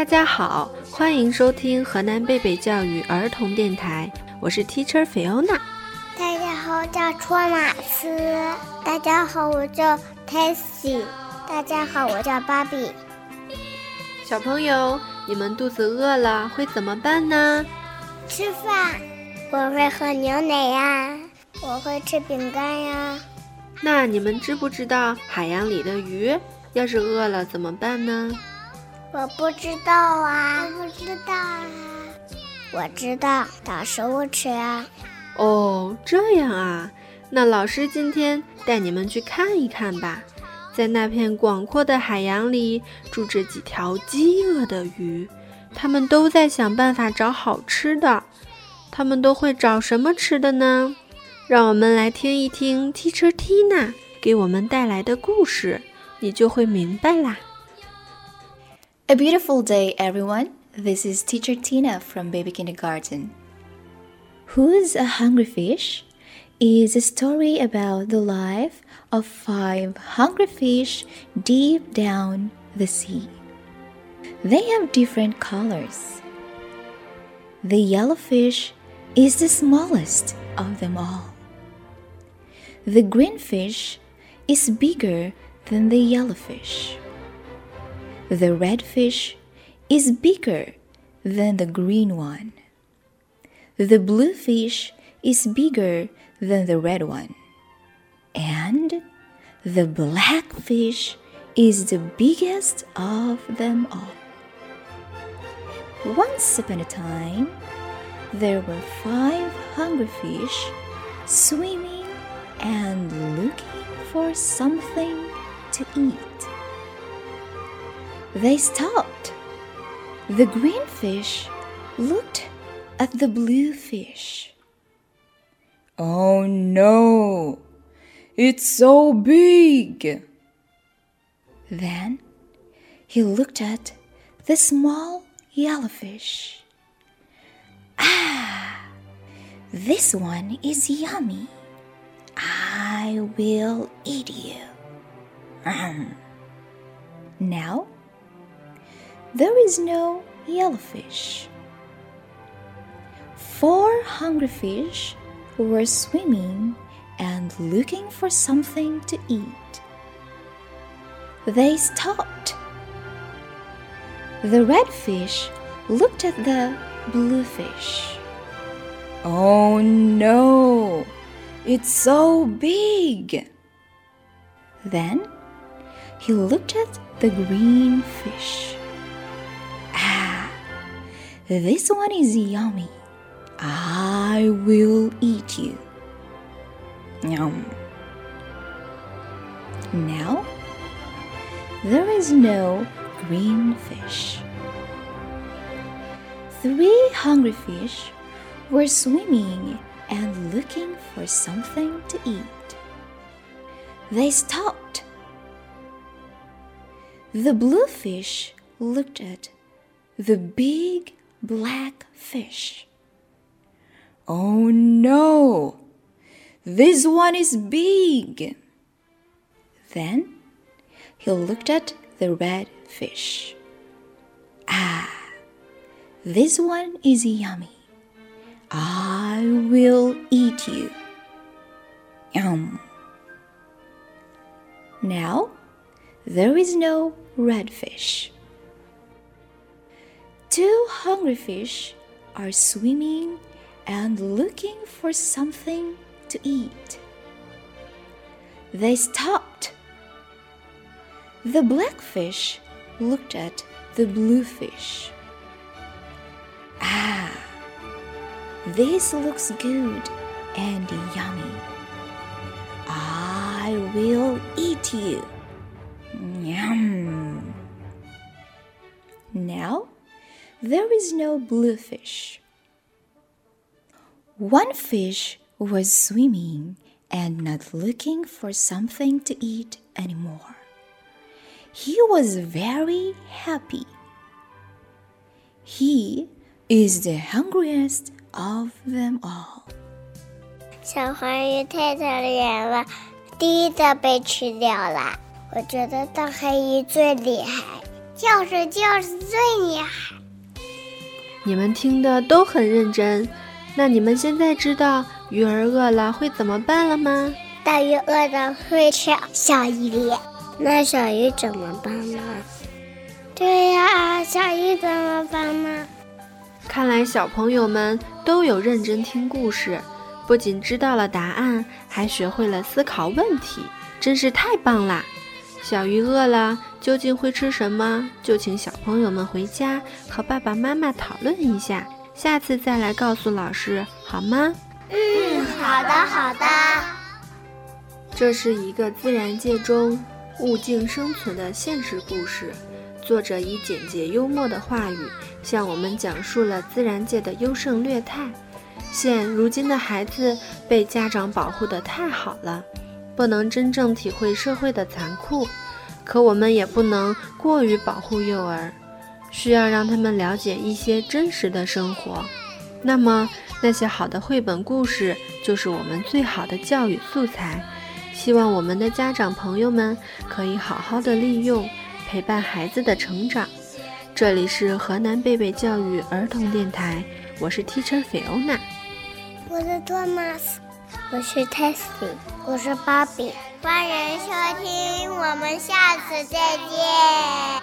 大家好，欢迎收听河南贝贝教育儿童电台，我是 Teacher Fiona。大家好，我叫托马斯。大家好，我叫 Tessie。大家好，我叫芭比。小朋友，你们肚子饿了会怎么办呢？吃饭。我会喝牛奶呀。我会吃饼干呀。那你们知不知道海洋里的鱼要是饿了怎么办呢？我不知道啊，我不知道啊。我知道，找食物吃啊。哦，这样啊。那老师今天带你们去看一看吧。在那片广阔的海洋里，住着几条饥饿的鱼，它们都在想办法找好吃的。它们都会找什么吃的呢？让我们来听一听 Teacher Tina 给我们带来的故事，你就会明白啦。A beautiful day, everyone. This is Teacher Tina from Baby Kindergarten. Who's a Hungry Fish? is a story about the life of five hungry fish deep down the sea. They have different colors. The yellow fish is the smallest of them all. The green fish is bigger than the yellow fish. The red fish is bigger than the green one. The blue fish is bigger than the red one. And the black fish is the biggest of them all. Once upon a time, there were five hungry fish swimming and looking for something to eat. They stopped. The green fish looked at the blue fish. Oh no! It's so big! Then he looked at the small yellowfish. Ah, this one is yummy. I will eat you. Now, there is no yellowfish. Four hungry fish were swimming and looking for something to eat. They stopped. The red fish looked at the blue fish. Oh no! It's so big! Then he looked at the green fish. This one is yummy. I will eat you. Yum. Now, there is no green fish. Three hungry fish were swimming and looking for something to eat. They stopped. The blue fish looked at the big black fish. Oh no! This one is big! Then he looked at the red fish. Ah, this one is yummy. I will eat you. Yum. Now there is no red fish. Two hungry fish are swimming and looking for something to eat. They stopped. The black fish looked at the blue fish. Ah, this looks good and yummy. I will eat you. Yum. there is no blue fish. One fish was swimming and not looking for something to eat anymore. He was very happy. He is the hungriest of them all. 小黄鱼太可怜了，第一个被吃掉了。我觉得大黑鱼最厉害， 就是就是最厉害。 你们听的都很认真，那你们现在知道鱼儿饿了会怎么办了吗？大鱼饿了会吃小鱼，那小鱼怎么办呢？对呀，小鱼怎么办呢？看来小朋友们都有认真听故事，不仅知道了答案，还学会了思考问题，真是太棒啦！小鱼饿了，究竟会吃什么？就请小朋友们回家和爸爸妈妈讨论一下，下次再来告诉老师，好吗？嗯，好的，好的。这是一个自然界中物竞生存的现实故事，作者以简洁幽默的话语向我们讲述了自然界的优胜劣汰。现如今的孩子被家长保护得太好了。不能真正体会社会的残酷，可我们也不能过于保护幼儿，需要让他们了解一些真实的生活。那么，那些好的绘本故事就是我们最好的教育素材。希望我们的家长朋友们可以好好的利用，陪伴孩子的成长。这里是河南贝贝教育儿童电台，我是 Teacher 菲欧娜我是 Thomas。我是 Tessie，我是芭比，欢迎收听，我们下次再见。